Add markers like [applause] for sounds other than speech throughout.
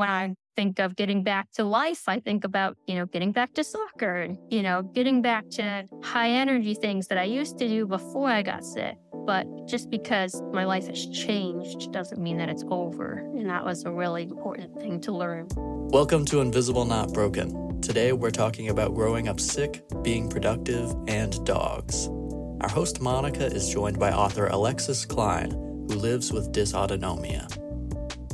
when I think of getting back to life, I think about, you know, getting back to soccer and, you know, getting back to high energy things that I used to do before I got sick. But just because my life has changed doesn't mean that it's over. And that was a really important thing to learn. Welcome to Invisible Not Broken. Today we're talking about growing up sick, being productive, and dogs. Our host Monica is joined by author Alexis Kline, who lives with dysautonomia.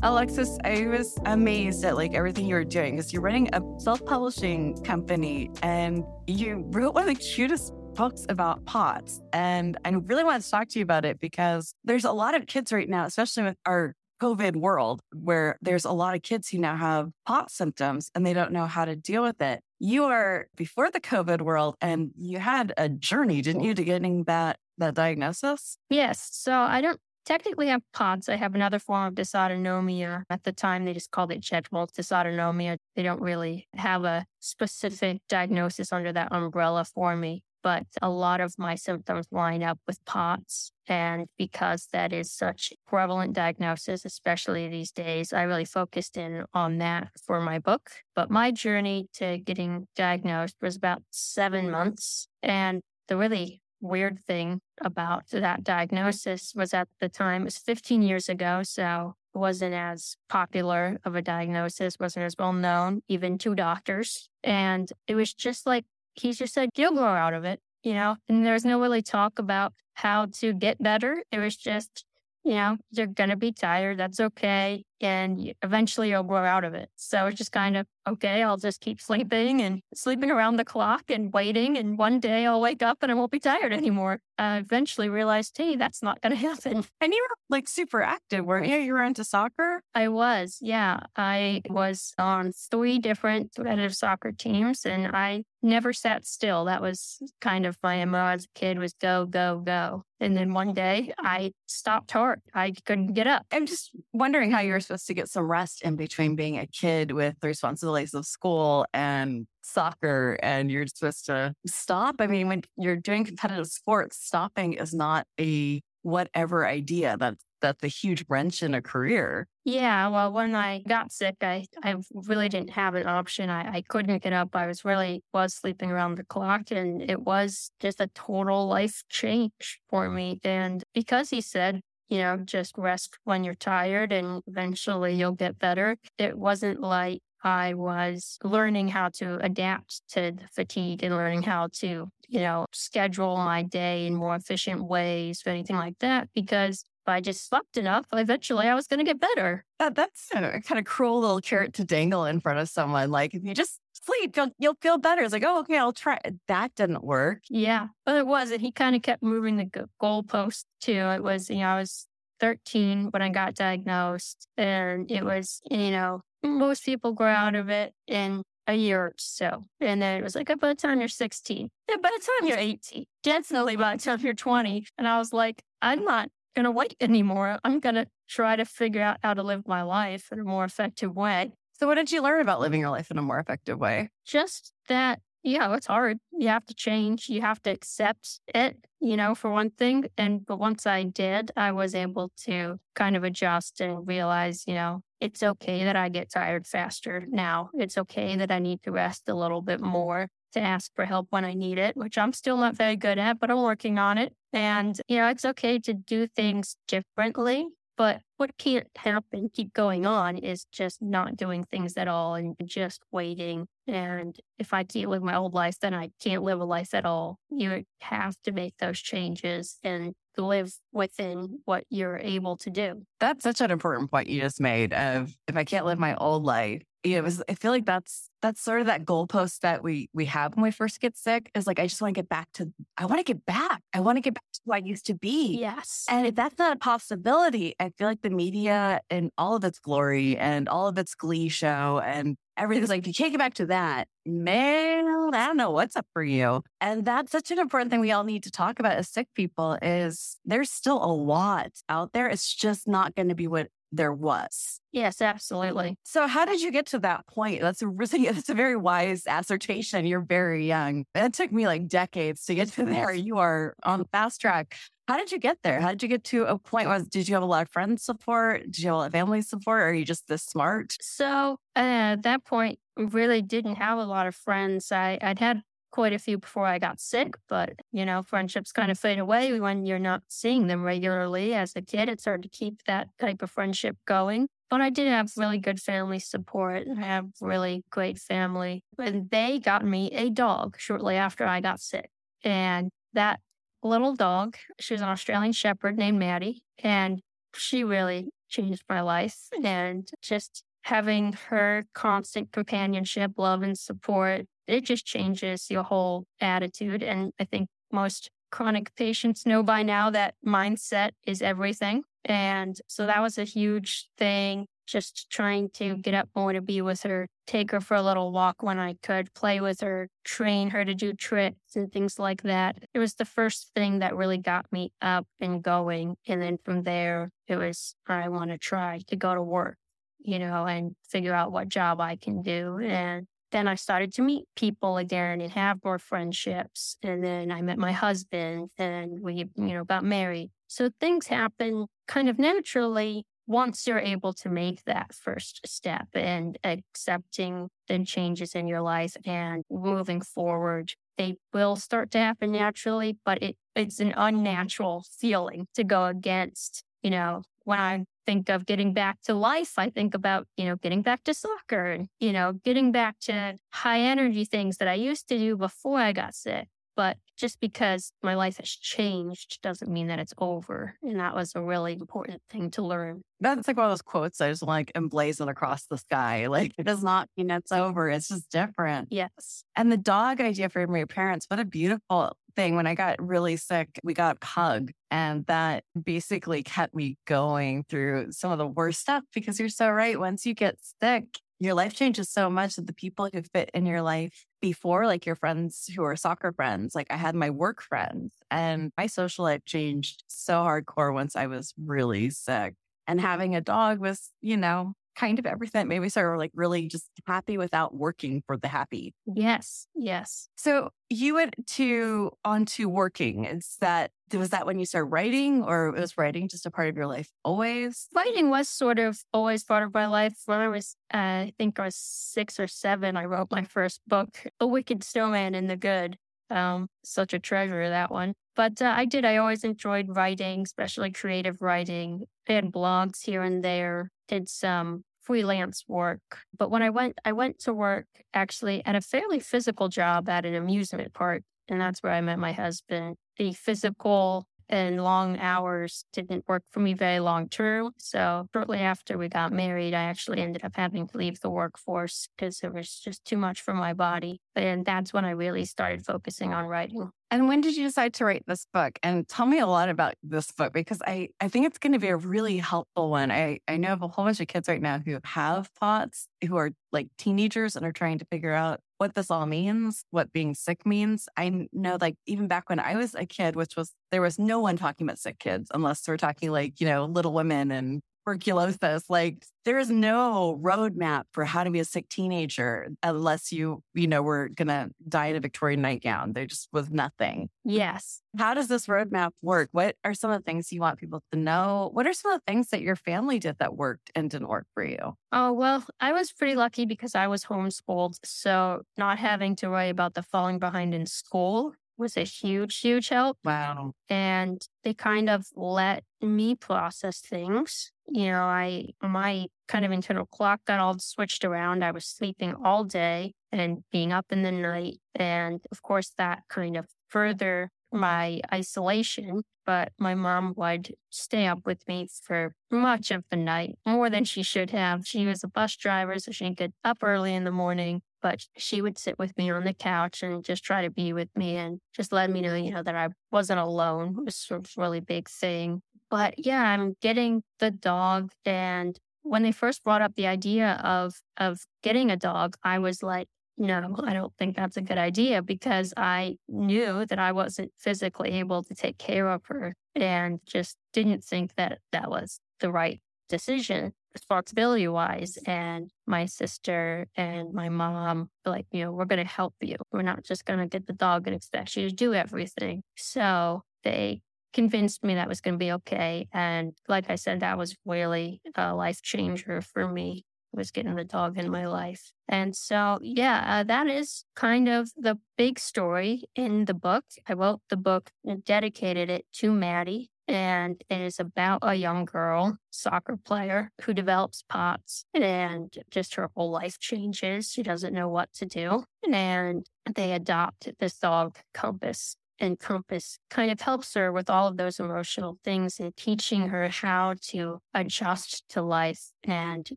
Alexis, I was amazed at like everything you were doing because you're running a self-publishing company and you wrote one of the cutest books about POTS. And I really wanted to talk to you about it because there's a lot of kids right now, especially with our COVID world, where there's a lot of kids who now have pot symptoms and they don't know how to deal with it. You are before the COVID world and you had a journey, didn't oh. you, to getting that that diagnosis? Yes. So I don't technically I have POTS. I have another form of dysautonomia. At the time, they just called it general dysautonomia. They don't really have a specific diagnosis under that umbrella for me, but a lot of my symptoms line up with POTS. And because that is such prevalent diagnosis, especially these days, I really focused in on that for my book. But my journey to getting diagnosed was about seven months. And the really weird thing about that diagnosis was at the time, it was 15 years ago. So it wasn't as popular of a diagnosis, wasn't as well known, even to doctors. And it was just like, he just said, you'll grow out of it, you know? And there was no really talk about how to get better. It was just, you know, you're going to be tired. That's okay. And eventually you'll grow out of it. So it's just kind of, okay, I'll just keep [laughs] sleeping and sleeping around the clock and waiting. And one day I'll wake up and I won't be tired anymore. I eventually realized, hey, that's not going [laughs] to happen. And you were like super active, weren't you? You were into soccer? I was, yeah. I was on three different competitive soccer teams and I never sat still. That was kind of my MO as a kid was go, go, go. And then one day I stopped hard. I couldn't get up. I'm just wondering how you're supposed to get some rest in between being a kid with the responsibilities of school and soccer and you're supposed to stop. I mean, when you're doing competitive sports, stopping is not a whatever idea. that that's a huge wrench in a career. Yeah, well, when I got sick, I, I really didn't have an option. I, I couldn't get up. I was really was sleeping around the clock and it was just a total life change for me. And because he said, you know, just rest when you're tired and eventually you'll get better. It wasn't like I was learning how to adapt to the fatigue and learning how to, you know, schedule my day in more efficient ways or anything like that. Because I just slept enough, eventually I was going to get better. That, that's a kind of cruel little carrot to dangle in front of someone. Like if you just sleep, you'll, you'll feel better. It's like, oh, okay, I'll try. That didn't work. Yeah, but it wasn't. He kind of kept moving the goalpost too. It was, you know, I was 13 when I got diagnosed, and it was, you know, most people grow out of it in a year or so. And then it was like, oh, by the time you're 16, yeah, by the time you're 18, definitely by the time you're 20. And I was like, I'm not going to wait anymore. I'm going to try to figure out how to live my life in a more effective way. So, what did you learn about living your life in a more effective way? Just that, yeah, it's hard. You have to change. You have to accept it, you know, for one thing. And but once I did, I was able to kind of adjust and realize, you know, it's okay that I get tired faster now. It's okay that I need to rest a little bit more to ask for help when I need it, which I'm still not very good at, but I'm working on it. And, you know, it's okay to do things differently. But what can't happen, keep going on, is just not doing things at all and just waiting. And if I can't live my old life, then I can't live a life at all. You have to make those changes and live within what you're able to do. That's such an important point you just made of if I can't live my old life, you was I feel like that's that's sort of that goalpost that we we have when we first get sick is like I just want to get back to I want to get back. I want to get back to who I used to be. Yes. And if that's not a possibility, I feel like the media and all of its glory and all of its glee show and everything's like, if you can't get back to that, man, I don't know what's up for you. And that's such an important thing we all need to talk about as sick people is there's still a lot out there. It's just not going to be what there was. Yes, absolutely. So how did you get to that point? That's a really, [laughs] that's a very wise assertion. You're very young. It took me like decades to get [laughs] to there. You are on the fast track. How did you get there? How did you get to a point? Was did you have a lot of friends support? Did you have a lot of family support? Or are you just this smart? So uh, at that point, really didn't have a lot of friends. I, I'd had quite a few before I got sick, but you know, friendships kind of mm-hmm. fade away when you're not seeing them regularly. As a kid, it's hard to keep that type of friendship going. But I did have really good family support. I have really great family. And they got me a dog shortly after I got sick. And that little dog, she was an Australian Shepherd named Maddie. And she really changed my life. And just having her constant companionship, love, and support, it just changes your whole attitude. And I think most chronic patients know by now that mindset is everything. And so that was a huge thing. Just trying to get up more to be with her, take her for a little walk when I could, play with her, train her to do tricks and things like that. It was the first thing that really got me up and going. And then from there, it was, I want to try to go to work, you know, and figure out what job I can do. And then I started to meet people again and have more friendships. And then I met my husband and we, you know, got married. So things happen kind of naturally once you're able to make that first step and accepting the changes in your life and moving forward. They will start to happen naturally, but it, it's an unnatural feeling to go against, you know, when I think of getting back to life, I think about, you know, getting back to soccer and, you know, getting back to high energy things that I used to do before I got sick. But just because my life has changed doesn't mean that it's over. And that was a really important thing to learn. That's like one of those quotes I that is like emblazoned across the sky. [laughs] Like it does not mean it's over. It's just different. Yes. And the dog idea for your parents, what a beautiful thing. When I got really sick, we got hug and that basically kept me going through some of the worst stuff because you're so right. Once you get sick, your life changes so much that the people who fit in your life before, like your friends who are soccer friends, like I had my work friends and my social life changed so hardcore once I was really sick. And having a dog was, you know, kind of everything. Maybe so like really just happy without working for the happy. Yes. Yes. So you went to onto working. Is that was that when you started writing or was writing just a part of your life always? Writing was sort of always part of my life. When I was, uh, I think I was six or seven, I wrote my first book, A Wicked Snowman and the Good. Um, such a treasure, that one. But uh, I did, I always enjoyed writing, especially creative writing. I had blogs here and there, did some freelance work. But when I went, I went to work actually at a fairly physical job at an amusement park. And that's where I met my husband. The physical and long mm-hmm. hours didn't work for me very long term. So shortly after we got married, I actually ended up having to leave the workforce because it was just too much for my body. And that's when I really started focusing on writing. And when did you decide to write this book? And tell me a lot about this book because I, I think it's going to be a really helpful one. I, I know of a whole bunch of kids right now who have POTS, who are like teenagers and are trying to figure out what this all means, what being sick means. I know, like, even back when I was a kid, which was there was no one talking about sick kids unless we're talking like, you know, little women and tuberculosis. Like there is no roadmap for how to be a sick teenager unless you, you know, were going to die in a Victorian nightgown. There just was nothing. Yes. How does this roadmap work? What are some of the things you want people to know? What are some of the things that your family did that worked and didn't work for you? Oh, well, I was pretty lucky because I was homeschooled. So not having to worry about the falling behind in school was a huge, huge help. Wow. And they kind of let me process things. You know, I, my kind of internal clock got all switched around. I was sleeping all day and being up in the night. And of course, that kind of further my isolation. But my mom would stay up with me for much of the night, more than she should have. She was a bus driver, so she'd get up early in the morning, but she would sit with me on the couch and just try to be with me and just let me know, you know, that I wasn't alone. It was a really big thing. But yeah, I'm getting the dog. And when they first brought up the idea of of getting a dog, I was like, no, I don't think that's a good idea because I knew that I wasn't physically able to take care of her and just didn't think that that was the right decision responsibility wise. And my sister and my mom like, you know, we're going to help you. We're not just going to get the dog and expect you to do everything. So they convinced me that was going to be okay. And like I said, that was really a life changer for me was getting the dog in my life. And so, yeah, uh, that is kind of the big story in the book. I wrote the book and dedicated it to Maddie. And it is about a young girl, soccer player, who develops POTS and just her whole life changes. She doesn't know what to do. And they adopt this dog, Compass and Compass kind of helps her with all of those emotional things and teaching her how to adjust to life. And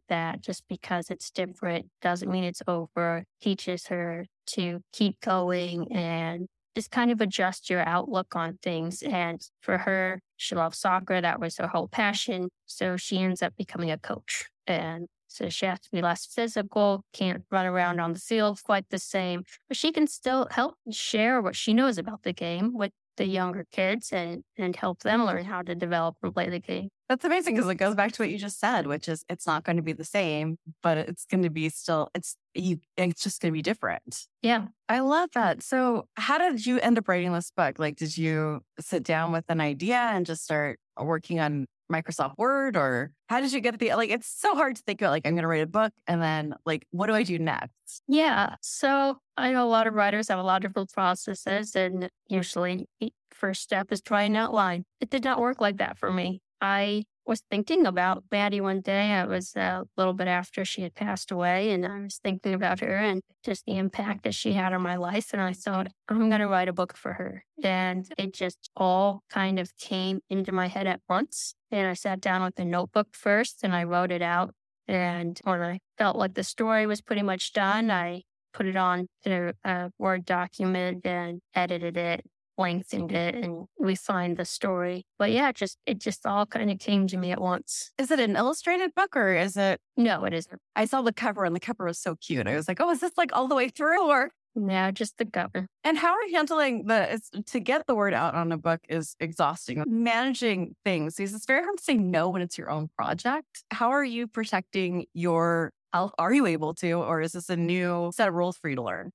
that just because it's different doesn't mean it's over, teaches her to keep going and just kind of adjust your outlook on things. And for her, she loves soccer. That was her whole passion. So she ends up becoming a coach. And so she has to be less physical, can't run around mm. on the field quite the same, but she can still help share what she knows about the game with the younger kids and, and help them learn how to develop and play the game. That's amazing because it goes back to what you just said, which is it's not going to be the same, but it's going to be still, it's, you, it's just going to be different. Yeah. I love that. So how did you end up writing this book? Like, did you sit down with an idea and just start working on Microsoft Word or how did you get the like it's so hard to think about like I'm going to write a book and then like what do I do next? Yeah. So I know a lot of writers have a lot of different processes and usually first step is try an outline. It did not work like that for me. I was thinking about Maddie one day. It was uh, a little bit after she had passed away, and I was thinking about her and just the impact that she had on my life. And I thought, I'm going to write a book for her. And it just all kind of came into my head at once. And I sat down with a notebook first and I wrote it out. And when I felt like the story was pretty much done, I put it on to a Word document and edited it lengthened it and mm-hmm. refined the story. But yeah, it just it just all kind of came to me at once. Is it an illustrated book or is it? No, it isn't. I saw the cover and the cover was so cute. I was like, oh, is this like all the way through or? No, just the cover. And how are you handling the to get the word out on a book is exhausting. Managing things because it's very hard to say no when it's your own project. How are you protecting your? Are you able to, or is this a new set of rules for you to learn?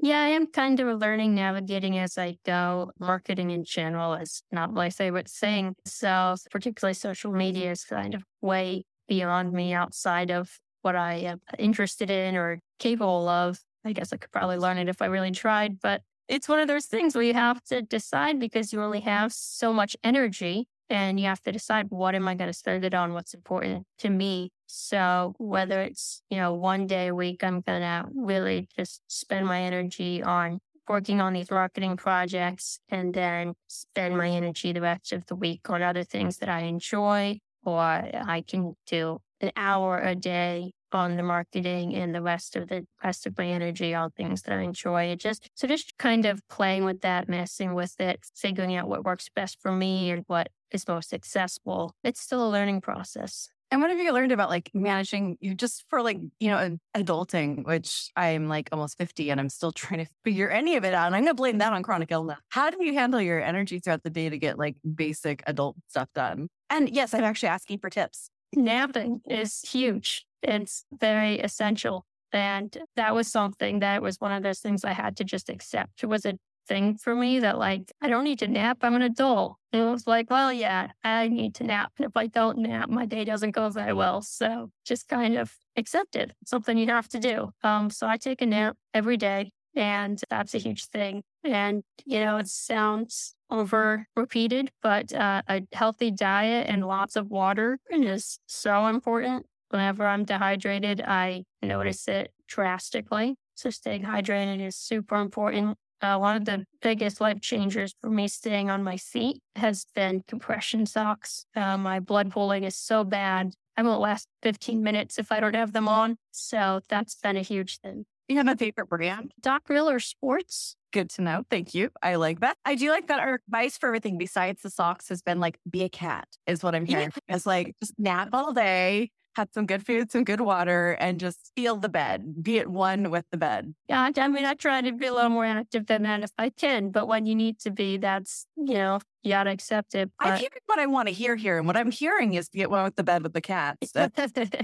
Yeah, I am kind of learning navigating as I go. Marketing in general is not my favorite thing. So, particularly social media is kind of way beyond me outside of what I am interested in or capable of. I guess I could probably learn it if I really tried, but it's one of those things where you have to decide because you only have so much energy and you have to decide what am I going to spend it on? What's important to me? So whether it's, you know, one day a week, I'm going to really just spend my energy on working on these marketing projects and then spend my energy the rest of the week on other things that I enjoy, or I can do an hour a day on the marketing and the rest of the rest of my energy on things that I enjoy. It just so just kind of playing with that, messing with it, figuring out what works best for me and what is most successful. It's still a learning process. And what have you learned about like managing you just for like, you know, adulting, which I'm like almost 50 and I'm still [laughs] trying to figure any of it out. And I'm going to blame that on chronic illness. How do you handle your energy throughout the day to get like basic adult stuff done? And yes, I'm actually asking for tips. Napping is huge. It's very essential. And that was something that was one of those things I had to just accept. It was a thing for me that like I don't need to nap. I'm an adult. It was like, well, yeah, I need to nap. And if I don't nap, my day doesn't go very well. So just kind of accept it. It's something you have to do. Um, so I take a nap every day, and that's a huge thing. And you know, it sounds over repeated, but uh, a healthy diet and lots of water is so important. Whenever I'm dehydrated, I notice it drastically. So staying hydrated is super important. Uh, one of the biggest life changers for me staying on my feet has been compression socks. Uh, my blood pooling is so bad. I won't last 15 minutes if I don't have them on. So that's been a huge thing. You have a favorite brand? Doc Reeler Sports. Good to know. Thank you. I like that. I do like that our advice for everything besides the socks has been like, be a cat, is what I'm hearing. Yeah. It's like, just nap all day, had some good food, some good water, and just feel the bed, be at one with the bed. Yeah, I mean, I try to be a little more active than that if I can, but when you need to be, that's, you know, you got to accept it. I'm hearing what I want to hear here. And what I'm hearing is get one with the bed with the cats.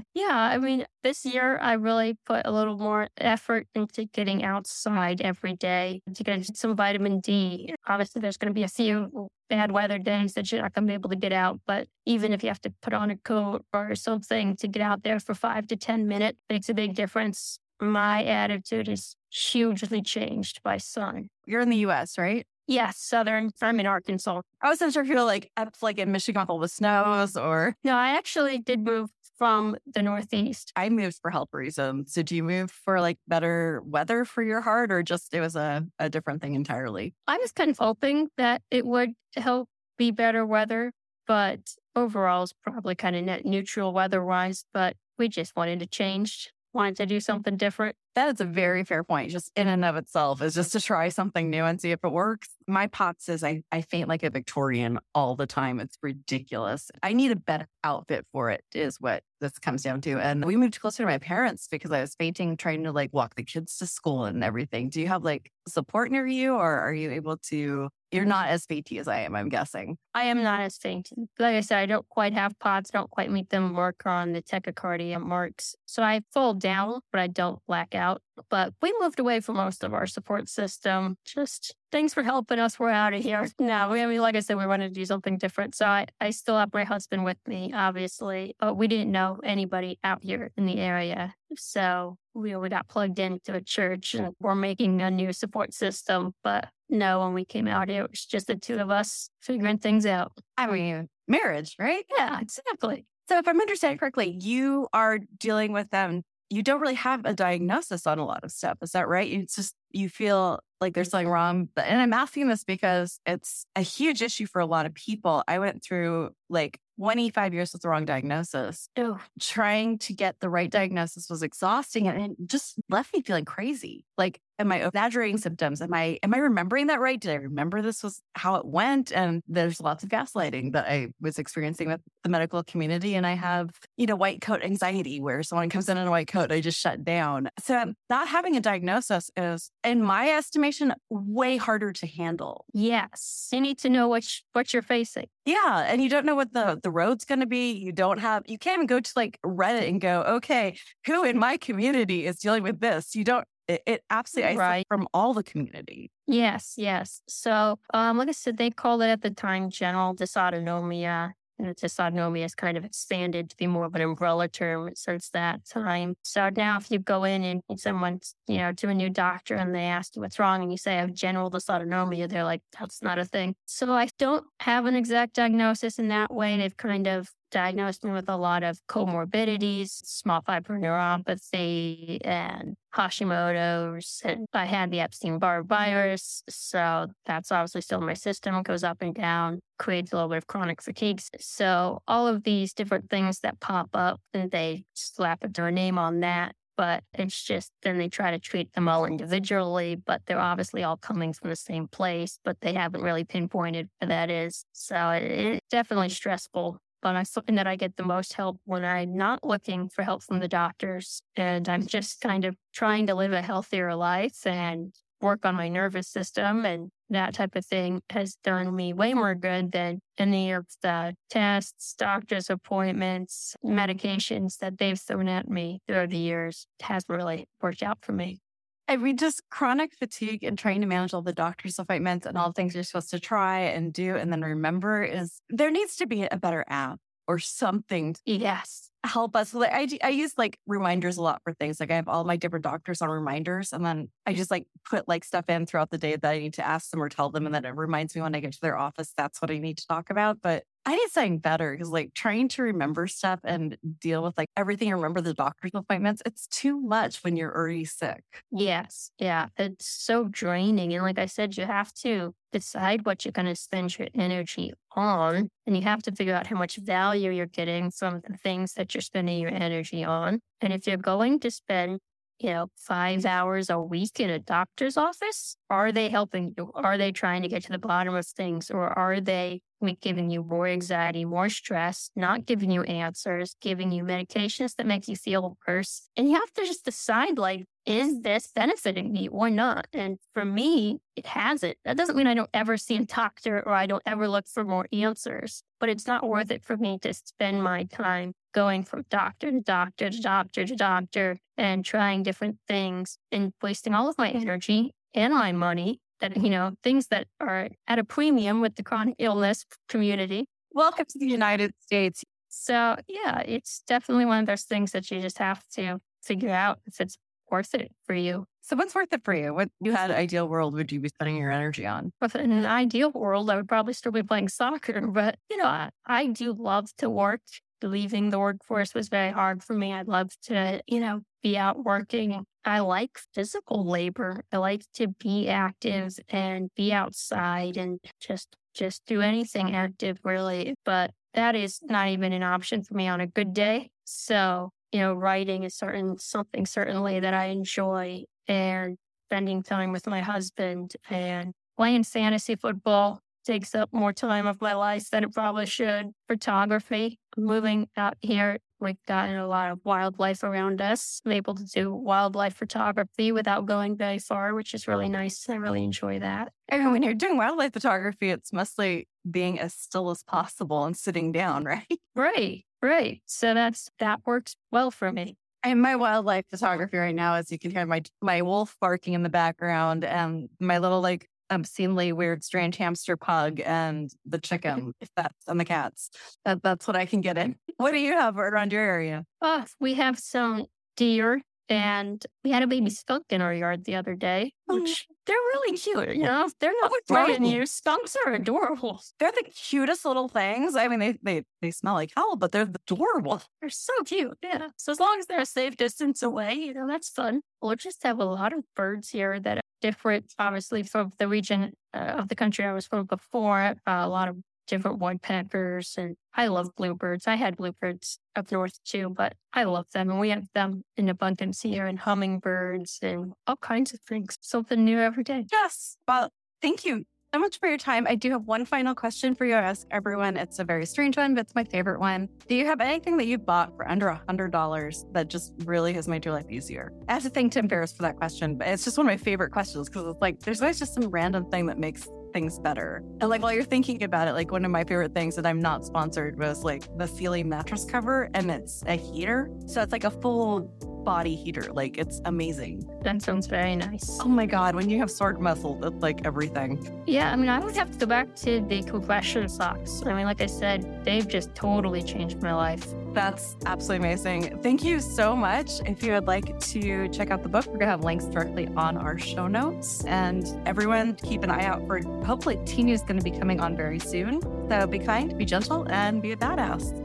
[laughs] Yeah, I mean, this year I really put a little more effort into getting outside every day to get some vitamin D. Obviously, there's going to be a few bad weather days that you're not going to be able to get out. But even if you have to put on a coat or something to get out there for five to 10 minutes, makes a big difference. My attitude is hugely changed by sun. You're in the US, right? Yes, Southern. I'm in Arkansas. I wasn't sure if you were like up like in Michigan with all the snows or No, I actually did move from the Northeast. I moved for health reasons. Did you move for like better weather for your heart or just it was a, a different thing entirely? I was kind of hoping that it would help be better weather, but overall it's probably kind of net neutral weather wise. But we just wanted to change, wanted to do something different. That is a very fair point, just in and of itself, is just to try something new and see if it works. My pot says I, I faint like a Victorian all the time. It's ridiculous. I need a better outfit for it, is what this comes down to. And we moved closer to my parents because I was fainting, trying to like walk the kids to school and everything. Do you have like support near you or are you able to? You're not as fainty as I am, I'm guessing. I am not as faint. Like I said, I don't quite have POTS, don't quite meet them mark on the tachycardia marks. So I fall down, but I don't black out. But we moved away from most of our support system. Just thanks for helping us. We're out of here. [laughs] No, I mean, like I said, we wanted to do something different. So I, I still have my husband with me, obviously, but we didn't know anybody out here in the area. So we, we got plugged into a church and we're making a new support system. But no, when we came out here, it was just the two of us figuring things out. I mean, marriage, right? Yeah, exactly. So if I'm understanding correctly, you are dealing with them. You don't really have a diagnosis on a lot of stuff. Is that right? You just you feel like there's something wrong. But and I'm asking this because it's a huge issue for a lot of people. I went through like 25 years with the wrong diagnosis. Oh, Trying to get the right diagnosis was exhausting and it just left me feeling crazy. Like, am I exaggerating symptoms? Am I am I remembering that right? Did I remember this was how it went? And there's lots of gaslighting that I was experiencing with the medical community. And I have, you know, white coat anxiety where someone comes in in a white coat, I just shut down. So not having a diagnosis is, in my estimation, way harder to handle. yes. You need to know what, sh- what you're facing. Yeah. And you don't know what the, the road's going to be. You don't have, you can't even go to like Reddit and go, okay, who in my community is dealing with this? You don't, it, it absolutely isolates Right. from all the community. Yes, yes. So, um, like I said, they called it at the time general dysautonomia. And dysautonomia has kind of expanded to be more of an umbrella term since that time. So now, if you go in and someone's, you know, to a new doctor and they ask you what's wrong, and you say I have general dysautonomia, they're like, that's not a thing. So I don't have an exact diagnosis in that way. They've kind of diagnosed me with a lot of comorbidities, small fiber neuropathy, and Hashimoto's. And I had the Epstein Barr virus. So that's obviously still in my system, goes up and down, creates a little bit of chronic fatigue. So all of these different things that pop up, and they slap a name on that. But it's just then they try to treat them all individually, but they're obviously all coming from the same place, but they haven't really pinpointed where that is. So it, it's definitely stressful but I find that I get the most help when I'm not looking for help from the doctors and I'm just kind of trying to live a healthier life and work on my nervous system and that type of thing has done me way more good than any of the tests, doctor's appointments, medications that they've thrown at me through the years It has really worked out for me. I mean, just chronic fatigue and trying to manage all the doctor's appointments and all the things you're supposed to try and do and then remember is there needs to be a better app or something to Yes. help us. Like I, I use like reminders a lot for things. Like I have all my different doctors on reminders and then I just like put like stuff in throughout the day that I need to ask them or tell them. And then it reminds me when I get to their office, that's what I need to talk about. But I need something better because like trying to remember stuff and deal with like everything, remember the doctor's appointments, it's too much when you're already sick. Yes. Yeah. It's so draining. And like I said, you have to decide what you're going to spend your energy on. And you have to figure out how much value you're getting from the things that you're spending your energy on. And if you're going to spend you know, five hours a week in a doctor's office? Are they helping you? Are they trying to get to the bottom of things? Or are they giving you more anxiety, more stress, not giving you answers, giving you medications that make you feel worse? And you have to just decide, like, is this benefiting me or not? And for me, it hasn't. That doesn't mean I don't ever see a doctor or I don't ever look for more answers, but it's not worth it for me to spend my time going from doctor to doctor to doctor to doctor and trying different things and wasting all of my energy and my money that, you know, things that are at a premium with the chronic illness community. Welcome to the United States. So, yeah, it's definitely one of those things that you just have to figure out if it's worth it for you. So, what's worth it for you? What you had ideal world would you be spending your energy on? But in an ideal world, I would probably still be playing soccer. But, you know, I, I do love to work leaving the workforce was very hard for me. I'd love to, you know, be out working. I like physical labor. I like to be active and be outside and just just do anything active really. But that is not even an option for me on a good day. So, you know, writing is certain something certainly that I enjoy and spending time with my husband and playing fantasy football takes up more time of my life than it probably should. Photography, moving out here, we've gotten a lot of wildlife around us. I'm able to do wildlife photography without going very far, which is really nice. I really enjoy that. And when you're doing wildlife photography, it's mostly being as still as possible and sitting down, [laughs] right? Right, right. So that's that works well for me. And my wildlife photography right now, as you can hear my my wolf barking in the background and my little like Um, obscenely weird, strange hamster pug and the chicken, if that's and the cats. That, that's what I can get in. What do you have around your area? Oh, we have some deer and we had a baby skunk in our yard the other day, oh, which they're really cute. You know, they're not threatening you. Skunks are adorable. They're the cutest little things. I mean, they they they smell like hell, but they're adorable. They're so cute. Yeah. So as long as they're a safe distance away, you know, that's fun. We'll just have a lot of birds here that different, obviously, from the region uh, of the country I was from before. Uh, a lot of different woodpeckers and I love bluebirds. I had bluebirds up north too, but I love them and we have them in abundance here and hummingbirds and all kinds of things. Something new every day. Yes. Well, thank you so much for your time. I do have one final question for you. I ask everyone. It's a very strange one, but it's my favorite one. Do you have anything that you bought for under a hundred dollars that just really has made your life easier? I have to thank Tim Ferriss for that question, but it's just one of my favorite questions because it's like there's always just some random thing that makes things better. And like while you're thinking about it, like one of my favorite things that I'm not sponsored was like the Sealy mattress cover and it's a heater. So it's like a full body heater. Like it's amazing. That sounds very nice. Oh my God. When you have sword muscle, it's like everything. Yeah. I mean, I would have to go back to the compression socks. I mean, like I said, they've just totally changed my life. That's absolutely amazing. Thank you so much. If you would like to check out the book, we're going to have links directly on our show notes. And everyone, keep an eye out for hopefully Tinu's going to be coming on very soon. So be kind, be gentle, and be a badass.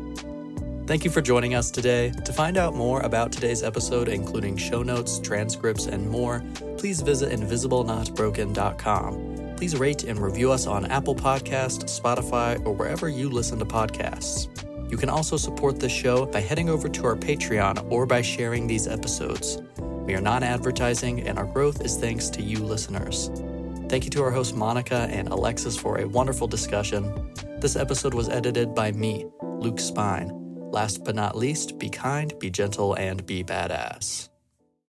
Thank you for joining us today. To find out more about today's episode, including show notes, transcripts, and more, please visit invisiblenotbroken.com. Please rate and review us on Apple Podcast, Spotify, or wherever you listen to podcasts. You can also support this show by heading over to our Patreon or by sharing these episodes. We are not advertising, and our growth is thanks to you listeners. Thank you to our hosts Monica and Alexis for a wonderful discussion. This episode was edited by me, Luke Spine. Last but not least, be kind, be gentle, and be badass.